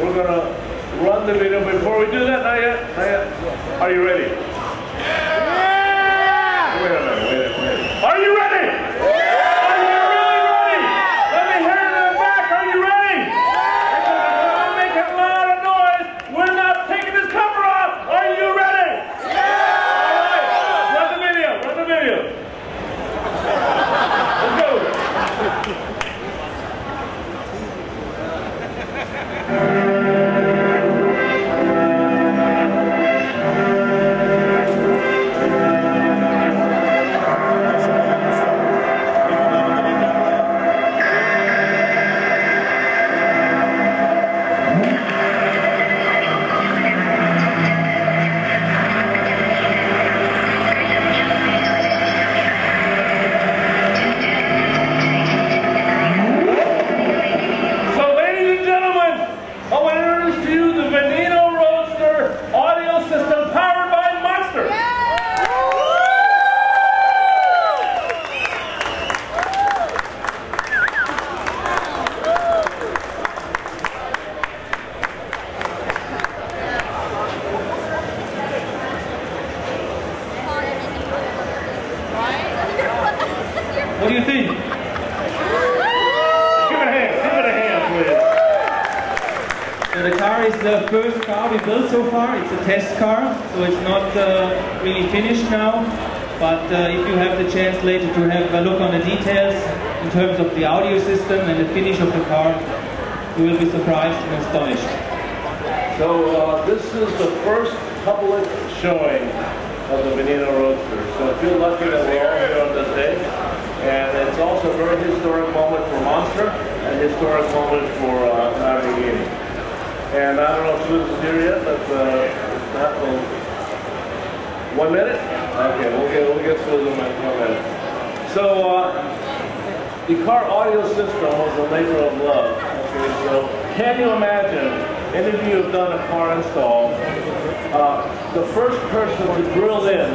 We're gonna run the video. Before we do that, not yet, not yet. Are you ready? Yeah! What do you think? Give it a hand. Give it a hand, please. So the car is the first car we built so far. It's a test car, so it's not uh, really finished now. But uh, if you have the chance later to have a look on the details in terms of the audio system and the finish of the car, you will be surprised and astonished. So uh, this is the first public showing of the Veneno Roadster. So feel lucky that we're all here on this day. And it's also a very historic moment for Monster and historic moment for uh, Lamborghini. And I don't know if Susan's here yet, but uh, not, we'll... One minute? Okay, we'll get, we'll get Susan in one minute. So uh, the car audio system was a labor of love. Okay, so can you imagine, any of you have done a car install, uh, the first person to drill in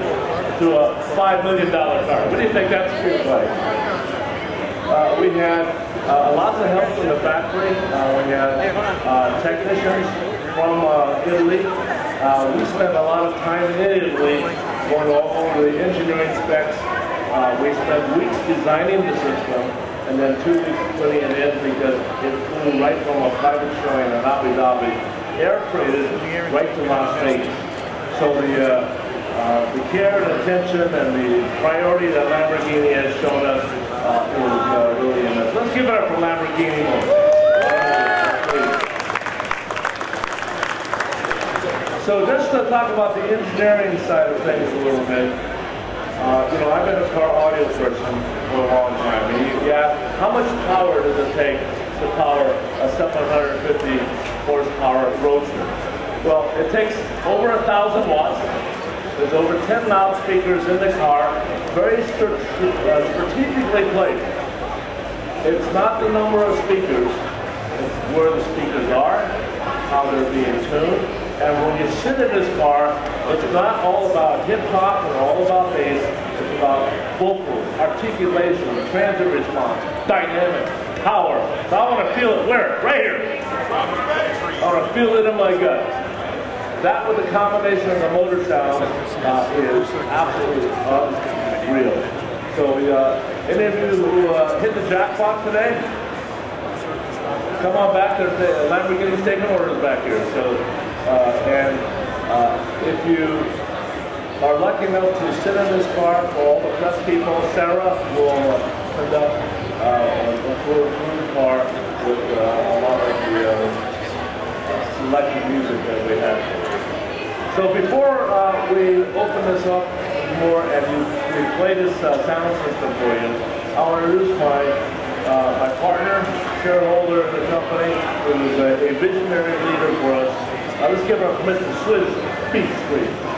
to a $5 million car? What do you think that's feels like? Uh, we had uh, lots of help from the factory. Uh, we had uh, technicians from uh, Italy. Uh, we spent a lot of time in Italy going over the engineering specs. We spent weeks designing the system and then two weeks putting it in because it flew right from a private showing in Abu Dhabi, air freighted right to Las Vegas. So the uh, the care and attention and the priority that Lamborghini has shown us uh, is uh, really immense. Let's give it up for Lamborghini. So just to talk about the engineering side of things a little bit, uh, you know, I've been a car audio person for a long time. And you, ask, how much power does it take to power a 750 horsepower roadster? Well, it takes over a thousand watts. There's over 10 loudspeakers in the car, very uh, strategically placed. It's not the number of speakers, it's where the speakers are, how they're being tuned. And when you sit in this car, it's not all about hip hop or all about bass. It's about vocal, articulation, transit response, dynamic, power. So I want to feel it where? Right here. I want to feel it in my gut. That with the combination of the motor sound uh, is absolutely unreal. So uh, any of you who uh, hit the jackpot today, come on back. There's the Lamborghini's taking orders back here. So, uh, and uh, if you are lucky enough to sit in this car for all the press people, Sarah will conduct uh, a tour through the car with uh, a lot of the selected music that we have. So before uh, we open this up more and you, we play this uh, sound system for you, I want to introduce my, uh, my partner, shareholder in the company, who is a, a visionary leader for us. Uh, let's give our Mr. Swizz Beatz, please.